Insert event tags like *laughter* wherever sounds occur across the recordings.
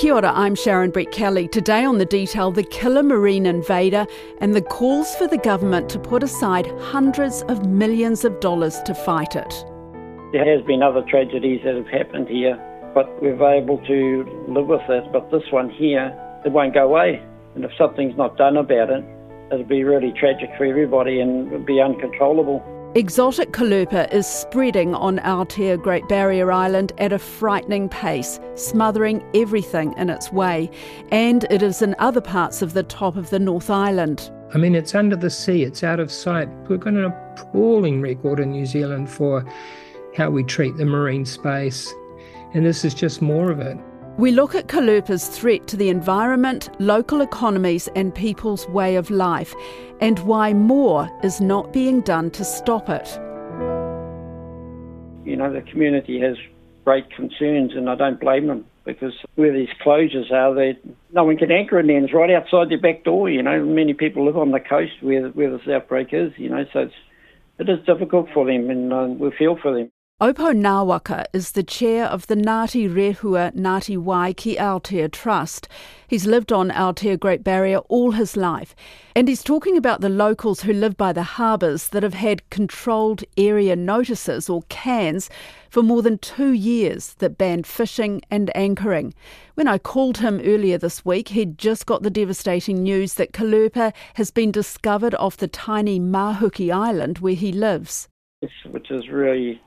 Kia ora, I'm Sharon Brettkelly. Today on The Detail, the killer marine invader and the calls for the government to put aside hundreds of millions of dollars to fight it. There has been other tragedies that have happened here, but we're able to live with it. But this one here, it won't go away. And if something's not done about it, it'll be really tragic for everybody and be uncontrollable. Exotic caulerpa is spreading on Aotea Great Barrier Island at a frightening pace, smothering everything in its way, and it is in other parts of the top of the North Island. I mean, it's under the sea, it's out of sight. We've got an appalling record in New Zealand for how we treat the marine space, and this is just more of it. We look at Caulerpa's threat to the environment, local economies, and people's way of life, and why more is not being done to stop it. You know, the community has great concerns, and I don't blame them because where these closures are, they no one can anchor in there. It's right outside their back door. You know, many people live on the coast where where this outbreak is. You know, so it's it is difficult for them, and uh, we feel for them. Opo Ngāwaka is the chair of the Ngāti Rehua Ngāti Wai Ki Aotea Trust. He's lived on Aotea Great Barrier all his life, and he's talking about the locals who live by the harbours that have had controlled area notices or cans for more than two years that banned fishing and anchoring. When I called him earlier this week, he'd just got the devastating news that Caulerpa has been discovered off the tiny Mahuki Island where he lives. Which is really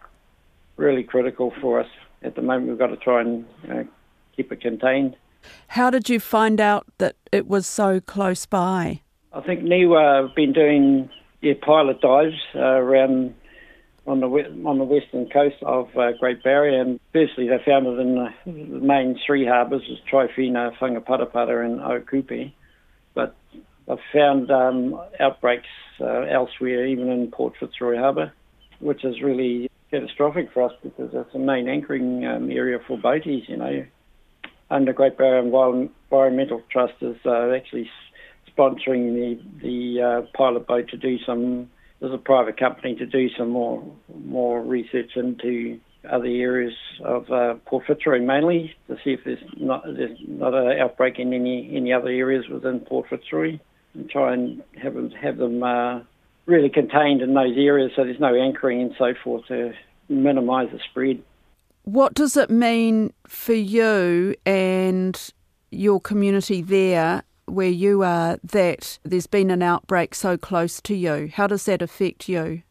really critical for us. At the moment, we've got to try and uh, keep it contained. How did you find out that it was so close by? I think NIWA have been doing yeah, pilot dives uh, around on the on the western coast of uh, Great Barrier, and firstly they found it in the, main three harbours, Tryphena, Whangaparapara and Okupe, but I've found um, outbreaks uh, elsewhere, even in Port Fitzroy Harbour, which is really catastrophic for us because that's the main anchoring um, area for boaties, you know. Under Great Barrier Environmental Trust is uh, actually sponsoring the the uh, pilot boat to do some. There's a private company to do some more more research into other areas of uh, Port Fitzroy mainly to see if there's not there's not an outbreak in any any other areas within Port Fitzroy and try and have them have them uh, really contained in those areas so there's no anchoring and so forth to minimise the spread. What does it mean for you and your community there where you are that there's been an outbreak so close to you? How does that affect you?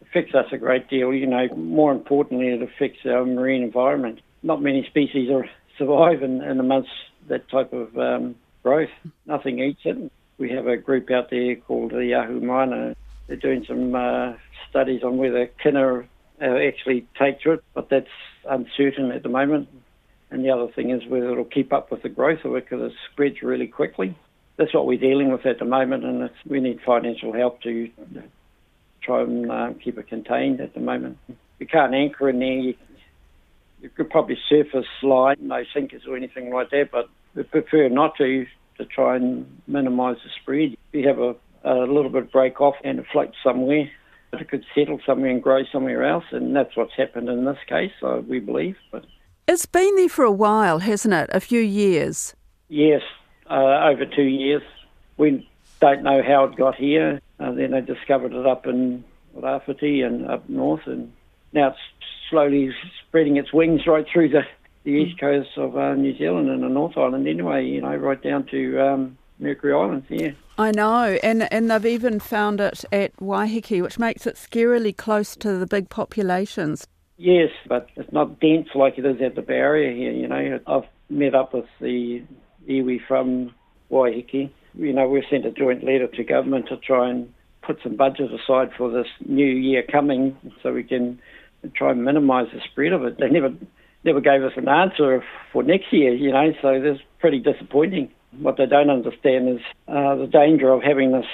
It affects us a great deal. You know, more importantly, it affects our marine environment. Not many species are, survive in, in amongst that type of um, growth. Nothing eats it. We have a group out there called the Yahoo Miner they're doing some uh, studies on whether kina uh, actually take to it, but that's uncertain at the moment. And the other thing is whether it'll keep up with the growth of it because it spreads really quickly. That's what we're dealing with at the moment, and we need financial help to try and uh, keep it contained at the moment. You can't anchor in there. You could probably surface slide, no sinkers or anything like that, but we prefer not to to try and minimise the spread. You have a a little bit of break off and it floats somewhere. It could settle somewhere and grow somewhere else, and that's what's happened in this case, we believe. But it's been there for a while, hasn't it? A few years. Yes, uh, over two years. We don't know how it got here. Uh, then they discovered it up in Rāwhiti and up north, and now it's slowly spreading its wings right through the, the east coast of uh, New Zealand and the North Island, anyway. You know, right down to um, Mercury Islands. Yeah. I know, and and they've even found it at Waiheke, which makes it scarily close to the big populations. Yes, but it's not dense like it is at the barrier here. You know, I've met up with the iwi from Waiheke. You know, we've sent a joint letter to government to try and put some budget aside for this new year coming, so we can try and minimise the spread of it. They never never gave us an answer for next year. You know, so that's pretty disappointing. What they don't understand is uh, the danger of having this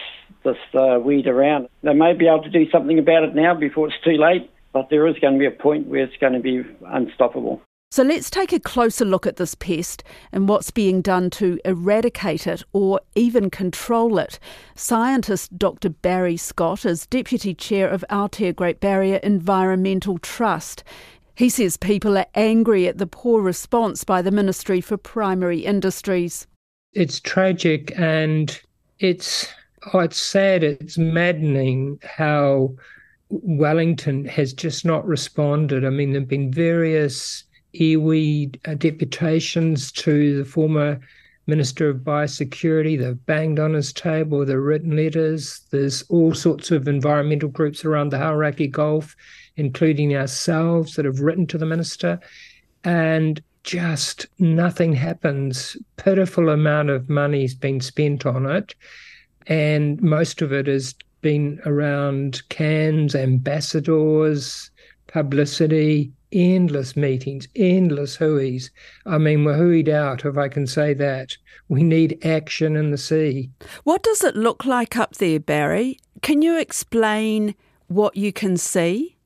this uh, weed around. They may be able to do something about it now before it's too late, but there is going to be a point where it's going to be unstoppable. So let's take a closer look at this pest and what's being done to eradicate it or even control it. Scientist Dr. Barry Scott is Deputy Chair of Aotea Great Barrier Environmental Trust. He says people are angry at the poor response by the Ministry for Primary Industries. It's tragic and it's oh, it's sad, it's maddening how Wellington has just not responded. I mean, there have been various iwi deputations to the former Minister of Biosecurity. They've banged on his table. They've written letters. There's all sorts of environmental groups around the Hauraki Gulf, including ourselves, that have written to the minister. And just nothing happens. Pitiful amount of money's been spent on it. And most of it has been around cans, ambassadors, publicity, endless meetings, endless hui's. I mean, we're huied out, if I can say that. We need action in the sea. What does it look like up there, Barry? Can you explain what you can see?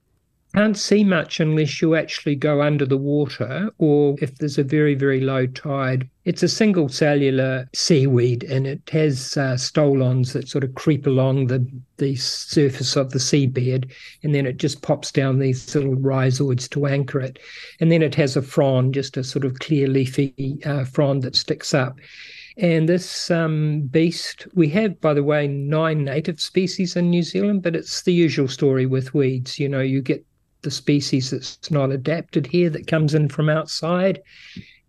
Can't see much unless you actually go under the water or if there's a very, very low tide. It's a single cellular seaweed and it has uh, stolons that sort of creep along the, the surface of the seabed and then it just pops down these little rhizoids to anchor it. And then it has a frond, just a sort of clear leafy uh, frond that sticks up. And this um, beast, we have, by the way, nine native species in New Zealand, but it's the usual story with weeds. You know, you get the species that's not adapted here that comes in from outside.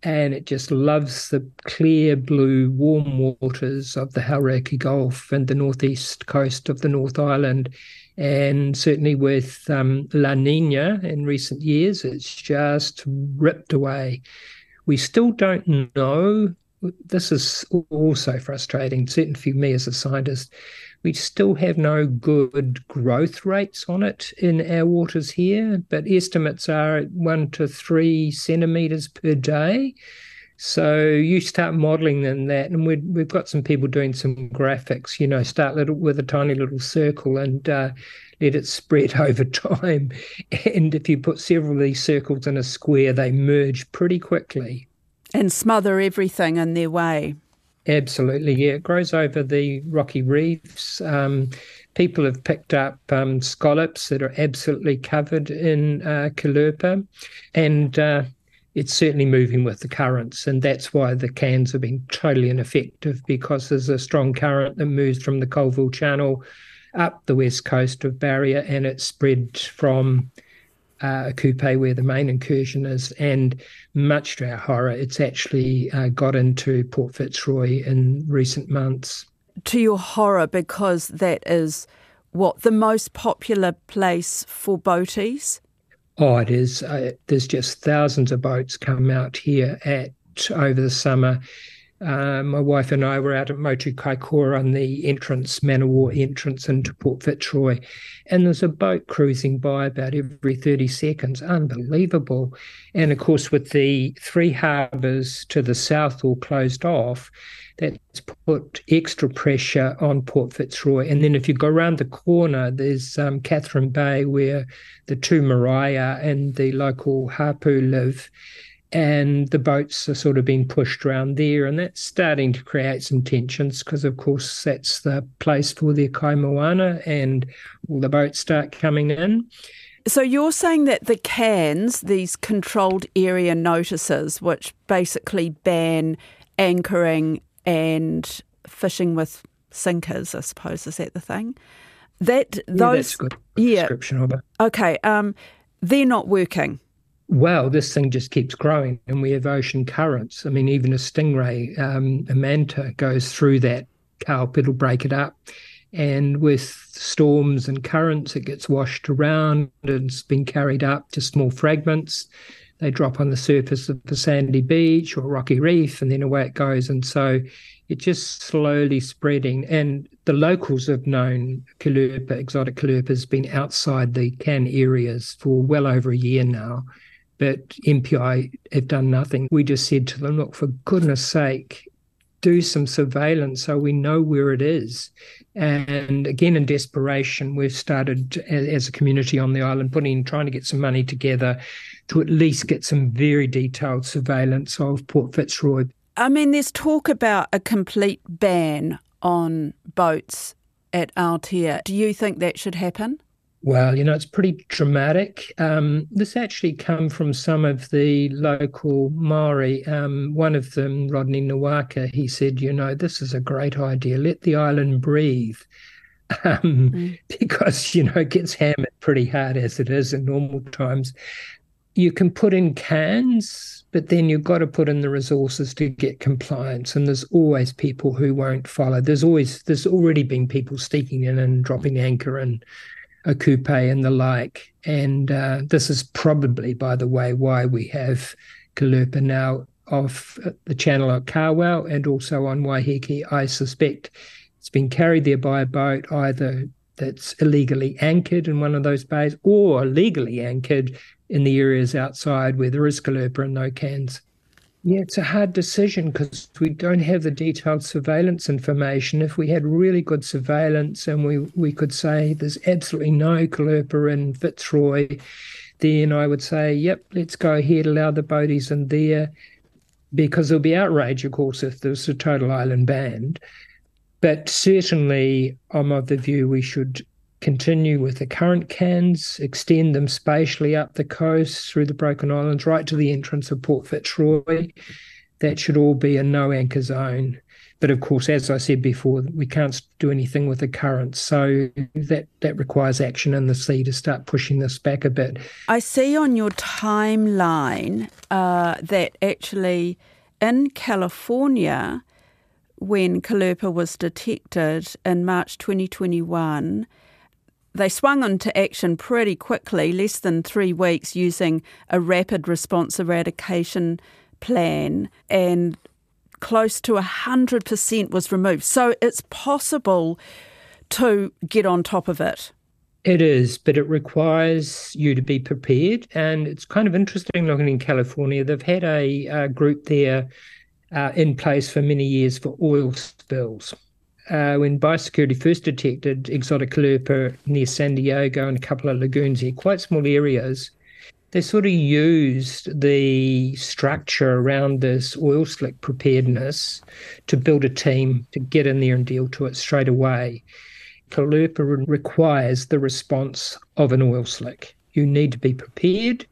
And it just loves the clear blue, warm waters of the Hauraki Gulf and the northeast coast of the North Island. And certainly with um, La Nina in recent years, it's just ripped away. We still don't know. This is also frustrating, certainly for me as a scientist we still have no good growth rates on it in our waters here, but estimates are one to three centimetres per day. So you start modelling in that, and we've, we've got some people doing some graphics. You know, start little with a tiny little circle and uh, let it spread *laughs* over time. And if you put several of these circles in a square, they merge pretty quickly and smother everything in their way. Absolutely, yeah. It grows over the rocky reefs. Um, people have picked up um, scallops that are absolutely covered in uh, Caulerpa, and uh, it's certainly moving with the currents, and that's why the cans have been totally ineffective because there's a strong current that moves from the Colville Channel up the west coast of Barrier, and it's spread from uh, coupe where the main incursion is, and much to our horror, it's actually uh, got into Port Fitzroy in recent months. To your horror, because that is what the most popular place for boaties. Oh, it is. Uh, there's just thousands of boats come out here at over the summer uh, my wife and I were out at Motu Kaikoura on the entrance, Manawa entrance into Port Fitzroy, and there's a boat cruising by about every 30 seconds. Unbelievable. And of course, with the three harbours to the south all closed off, that's put extra pressure on Port Fitzroy. And then if you go around the corner, there's um, Katherine Bay, where the two Mariah and the local Hapu live and the boats are sort of being pushed around there, and that's starting to create some tensions because, of course, that's the place for the kaimoana, and all the boats start coming in. So you're saying that the cans, these controlled area notices, which basically ban anchoring and fishing with sinkers, I suppose, is that the thing? That those, yeah, that's a good yeah, of it. Okay, um, they're not working well, this thing just keeps growing, and we have ocean currents. I mean, even a stingray, um, a manta, goes through that kelp, it'll break it up. And with storms and currents, it gets washed around and it's been carried up to small fragments. They drop on the surface of a sandy beach or rocky reef, and then away it goes. And so it's just slowly spreading. And the locals have known Caulerpa, exotic Caulerpa, has been outside the can areas for well over a year now but MPI have done nothing. We just said to them, look, for goodness sake, do some surveillance so we know where it is. And again, in desperation, we've started as a community on the island putting, in, trying to get some money together to at least get some very detailed surveillance of Port Fitzroy. I mean, there's talk about a complete ban on boats at Aotea. Do you think that should happen? Well, you know, it's pretty dramatic. Um, this actually come from some of the local Maori. Um, one of them, Rodney Ngāwaka, he said, you know, this is a great idea. Let the island breathe. *laughs* Um, mm. Because, you know, it gets hammered pretty hard as it is in normal times. You can put in cans, but then you've got to put in the resources to get compliance. And there's always people who won't follow. There's always, there's already been people sneaking in and dropping anchor and a coupe and the like. And uh, this is probably, by the way, why we have Caulerpa now off the channel at Kawau and also on Waiheke. I suspect it's been carried there by a boat either that's illegally anchored in one of those bays or legally anchored in the areas outside where there is Caulerpa and no cans. Yeah, it's a hard decision because we don't have the detailed surveillance information. If we had really good surveillance and we, we could say there's absolutely no Caulerpa in Fitzroy, then I would say, yep, let's go ahead, allow the boaties in there, because there'll be outrage, of course, if there's a total island ban. But certainly, I'm of the view we should continue with the current cans, extend them spatially up the coast through the Broken Islands right to the entrance of Port Fitzroy. That should all be a no anchor zone. But of course, as I said before, we can't do anything with the currents. So that, that requires action in the sea to start pushing this back a bit. I see on your timeline uh, that actually in California, when Caulerpa was detected in March 2021, they swung into action pretty quickly, less than three weeks, using a rapid response eradication plan, and close to 100% was removed. So it's possible to get on top of it. It is, but it requires you to be prepared. And it's kind of interesting looking in California. They've had a, a group there uh, in place for many years for oil spills uh, when biosecurity first detected exotic Caulerpa near San Diego and a couple of lagoons here, quite small areas, they sort of used the structure around this oil slick preparedness to build a team to get in there and deal to it straight away. Caulerpa requires the response of an oil slick. You need to be prepared,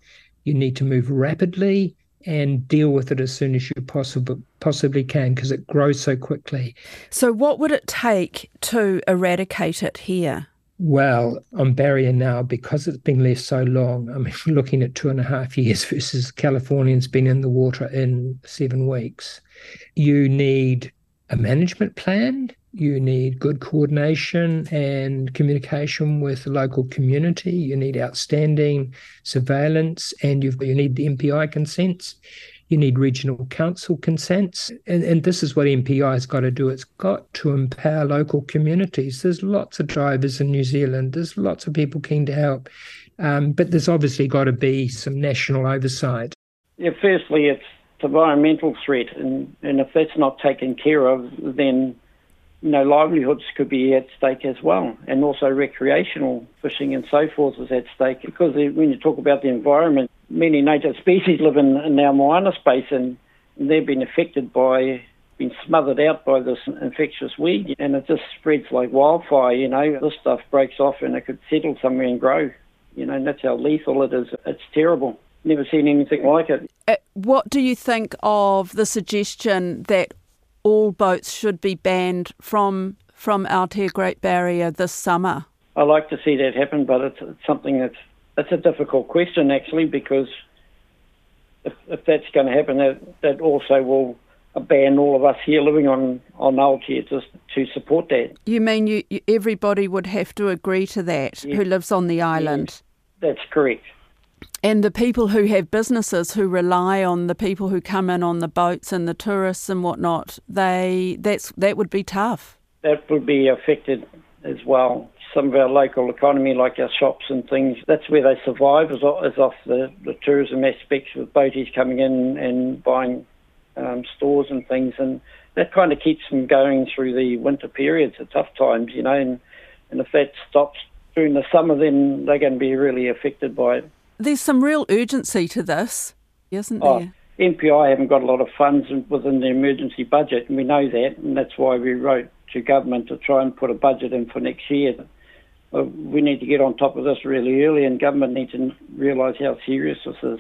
you need to move rapidly, and deal with it as soon as you possible, possibly can because it grows so quickly. So, what would it take to eradicate it here? Well, on barrier now, because it's been left so long, I mean, *laughs* looking at two and a half years *laughs* versus Californians been in the water in seven weeks. You need a management plan you need good coordination and communication with the local community. You need outstanding surveillance, and you've, you need the MPI consents. You need regional council consents. And, and this is what MPI has got to do. It's got to empower local communities. There's lots of drivers in New Zealand, there's lots of people keen to help. Um, but there's obviously got to be some national oversight. Yeah, firstly, it's environmental threat, and, and if that's not taken care of, then you know, livelihoods could be at stake as well, and also recreational fishing and so forth is at stake. Because when you talk about the environment, many native species live in, in our moana space, and they've been affected by being smothered out by this infectious weed, and it just spreads like wildfire. You know, this stuff breaks off and it could settle somewhere and grow. You know, and that's how lethal it is. It's terrible. Never seen anything like it. Uh, what do you think of the suggestion that all boats should be banned from from Aotea Great Barrier this summer? I like to see that happen, but it's, it's something that's that's a difficult question actually because if, if that's going to happen, that that also will ban all of us here living on on Aotea to to support that. You mean you, you everybody would have to agree to that who lives on the island? that's correct. And the people who have businesses who rely on the people who come in on the boats and the tourists and whatnot, they that's that would be tough. That would be affected as well. Some of our local economy, like our shops and things, that's where they survive, is, is off the, the tourism aspects with boaties coming in and buying um, stores and things. And that kind of keeps them going through the winter periods, the tough times, you know. And, and if that stops during the summer, then they're going to be really affected by it there's some real urgency to this, isn't oh, there? MPI haven't got a lot of funds within the emergency budget, and we know that, and that's why we wrote to government to try and put a budget in for next year we need to get on top of this really early, and government needs to realise how serious this is.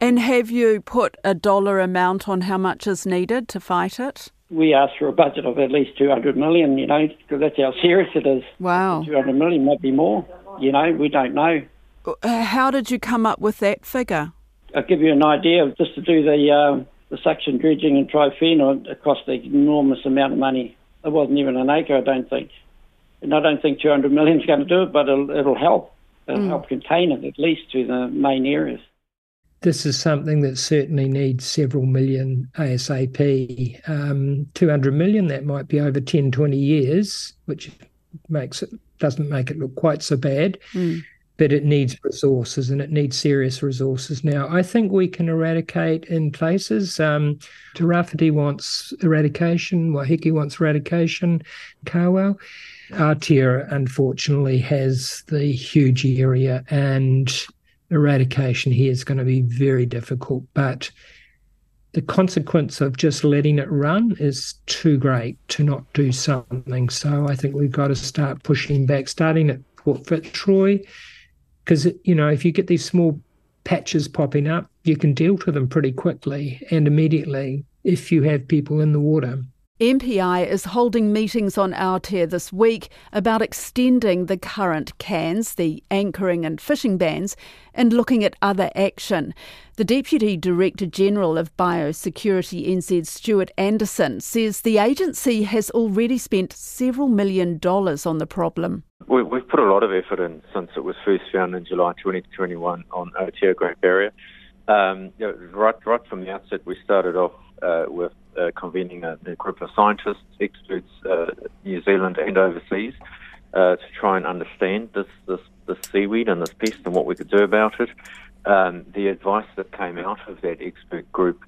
And have you put a dollar amount on how much is needed to fight it? We asked for a budget of at least 200 million, you know, because that's how serious it is. Wow. 200 million might be more, you know, we don't know. Uh, how did you come up with that figure? I'll give you an idea of just to do the, uh, the suction dredging and Tryphena, it cost an enormous amount of money. It wasn't even an acre, I don't think. And I don't think 200 million is going to do it, but it'll, it'll help. It'll mm. help contain it at least to the main areas. This is something that certainly needs several million ASAP. Um, 200 million, that might be over 10, 20 years, which makes it doesn't make it look quite so bad. Mm. But it needs resources and it needs serious resources. Now, I think we can eradicate in places. Um, Te wants eradication, Waiheke wants eradication, Kawau. Aotea, unfortunately, has the huge area, and eradication here is going to be very difficult. But the consequence of just letting it run is too great to not do something. So I think we've got to start pushing back, starting at Port Fitzroy, because you know if you get these small patches popping up, you can deal to them pretty quickly and immediately if you have people in the water. MPI is holding meetings on Aotea this week about extending the current cans, the anchoring and fishing bans, and looking at other action. The Deputy Director General of Biosecurity NZ, Stuart Anderson, says the agency has already spent several million dollars on the problem. We've put a lot of effort in since it was first found in July 2021 on Aotea Great Barrier. Um, you know, right, right from the outset, we started off uh, with uh, convening a, a, group of scientists, experts, uh, New Zealand and overseas, uh, to try and understand this, this, this seaweed and this pest and what we could do about it. Um, the advice that came out of that expert group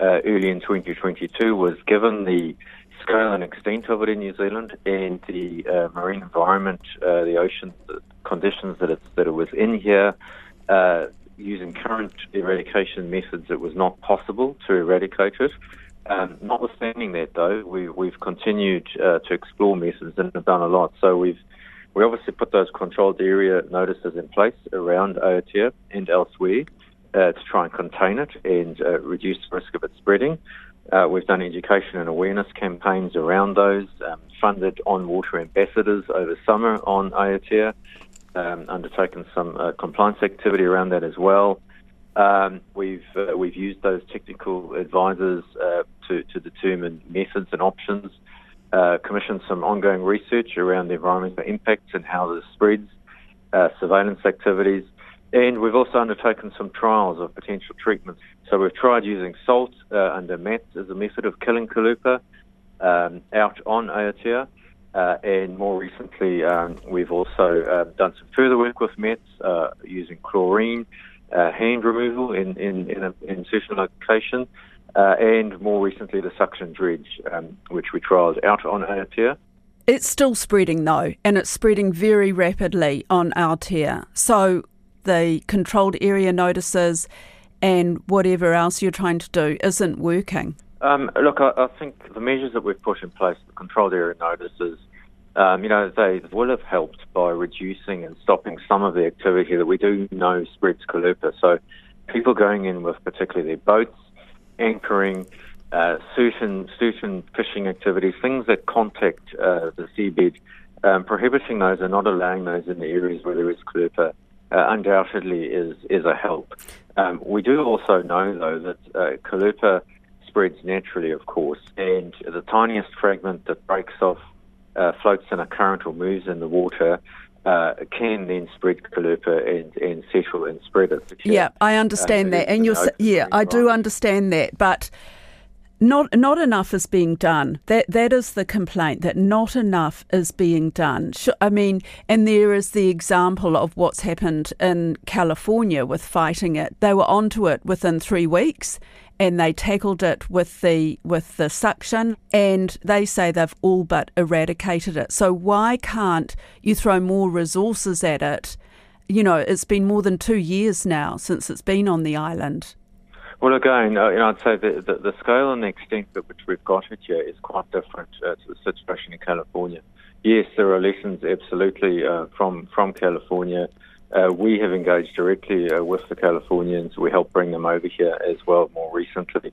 uh, early in 2022 was given the scale and extent of it in New Zealand and the uh, marine environment, uh, the ocean conditions that, it's, that it was in here, using current eradication methods, it was not possible to eradicate it. Um, notwithstanding that, though, we, we've continued uh, to explore methods and have done a lot. So we've we obviously put those controlled area notices in place around Aotea and elsewhere uh, to try and contain it and uh, reduce the risk of it spreading. Uh, we've done education and awareness campaigns around those, um, funded on water ambassadors over summer on Aotea, um, undertaken some uh, compliance activity around that as well. Um, we've uh, we've used those technical advisors uh, to to determine methods and options. Uh, commissioned some ongoing research around the environmental impacts and how this spreads, uh, surveillance activities, and we've also undertaken some trials of potential treatments. So we've tried using salt uh, under MATS as a method of killing Caulerpa um, out on Aotea. Uh, and more recently, um, we've also uh, done some further work with MATS uh, using chlorine uh, hand removal in, in, in, a, in certain location, uh, and more recently the suction dredge, um, which we trialled out on Aotea. It's still spreading though, and it's spreading very rapidly on Aotea. So the controlled area notices and whatever else you're trying to do isn't working. Um, look, I, I, think the measures that we've put in place, the controlled area notices, um, you know, they will have helped by reducing and stopping some of the activity that we do know spreads Caulerpa. So people going in with particularly their boats, anchoring, uh, certain certain fishing activities, things that contact uh, the seabed, um, prohibiting those and not allowing those in the areas where there is Caulerpa uh, undoubtedly is is a help. Um, we do also know though that uh, Caulerpa spreads naturally, of course, and the tiniest fragment that breaks off uh, floats in a current or moves in the water, uh, can then spread Caulerpa and, and settle and spread it. Yeah, I understand uh, that, and you're yeah, I do understand that, but not not enough is being done. That that is the complaint that not enough is being done. I mean, and there is the example of what's happened in California with fighting it. They were onto it within three weeks, and they tackled it with the with the suction and they say they've all but eradicated it. So why can't you throw more resources at it? You know, it's been more than 2 years now since it's been on the island. Well, again, uh, you know, I'd say the, the, the, scale and the extent at which we've got it here is quite different uh, to the situation in California. Yes, there are lessons absolutely uh, from from California. Uh, we have engaged directly uh, with the Californians. We help bring them over here as well more recently.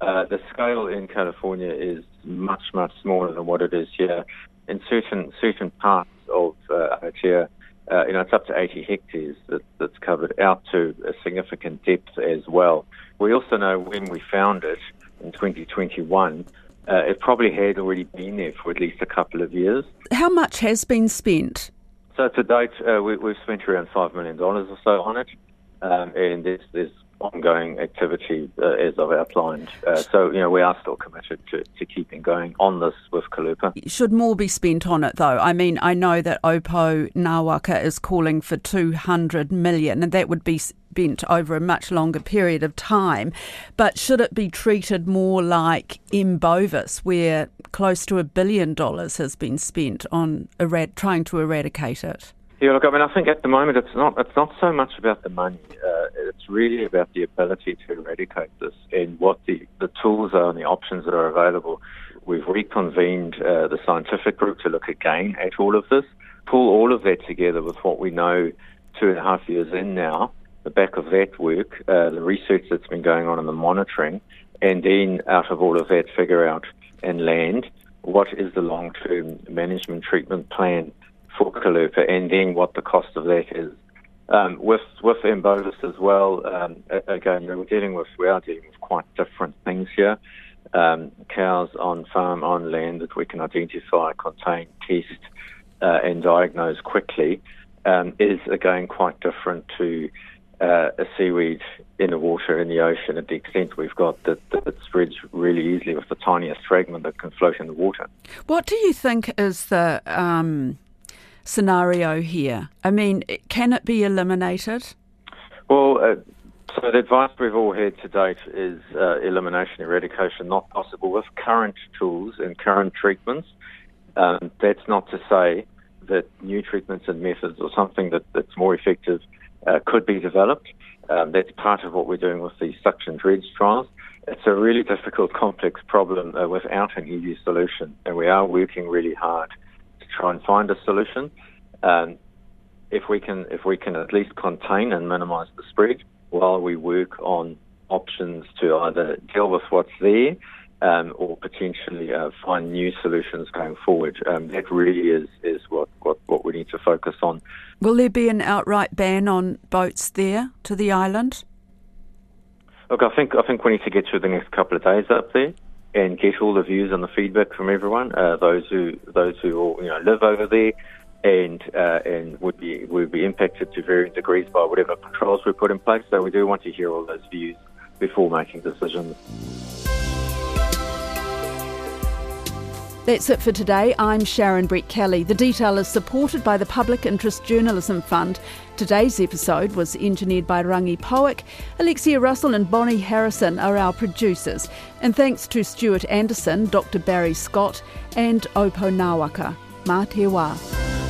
Uh, the scale in California is much, much smaller than what it is here. In certain certain parts of uh, Aotea, uh, you know, it's up to 80 hectares that, that's covered out to a significant depth as well. We also know when we found it in 2021, uh, it probably had already been there for at least a couple of years. How much has been spent? So to date, uh, we, have spent around $5 million or so on it. Um, and there's, there's ongoing activity uh, as I've outlined. Uh, so, you know, we are still committed to, to keeping going on this with Caulerpa. Should more be spent on it, though? I mean, I know that Opo Ngāwaka is calling for 200 million, and that would be spent over a much longer period of time. But should it be treated more like M. bovis, where close to a billion dollars has been spent on erad- trying to eradicate it? Yeah, look, I mean, I think at the moment it's not it's not so much about the money. Uh, it's really about the ability to eradicate this and what the, the tools are and the options that are available. We've reconvened uh, the scientific group to look again at all of this, pull all of that together with what we know two and a half years in now, the back of that work, uh, the research that's been going on and the monitoring, and then out of all of that, figure out and land what is the long term management treatment plan for Caulerpa and then what the cost of that is. Um, with with M. as well, um, again, we're dealing with we are dealing with quite different things here. Um, cows on farm on land that we can identify, contain, test, uh, and diagnose quickly um, is again quite different to uh, a seaweed in the water in the ocean at the extent we've got that, that it spreads really easily with the tiniest fragment that can float in the water. What do you think is the um, scenario here? I mean, can it be eliminated? Well, uh, so the advice we've all had to date is uh, elimination, eradication, not possible with current tools and current treatments. Um, that's not to say that new treatments and methods or something that, that's more effective uh, could be developed. Um, that's part of what we're doing with the suction dredge trials. It's a really difficult, complex problem uh, without an easy solution, and we are working really hard try and find a solution. Um, if we can, if we can at least contain and minimise the spread, while we work on options to either deal with what's there um, or potentially uh, find new solutions going forward. Um, that really is, is what, what, what we need to focus on. Will there be an outright ban on boats there to the island? Look, I think I think we need to get through the next couple of days up there and get all the views and the feedback from everyone, uh, those who those who all, you know live over there, and uh, and would be would be impacted to varying degrees by whatever controls we put in place. So we do want to hear all those views before making decisions. That's it for today. I'm Sharon Brettkelly. The detail is supported by the Public Interest Journalism Fund. Today's episode was engineered by Rangi Powick. Alexia Russell and Bonnie Harrison are our producers. And thanks to Stuart Anderson, Dr. Barry Scott, and Opo Ngāwaka. Mā te wā.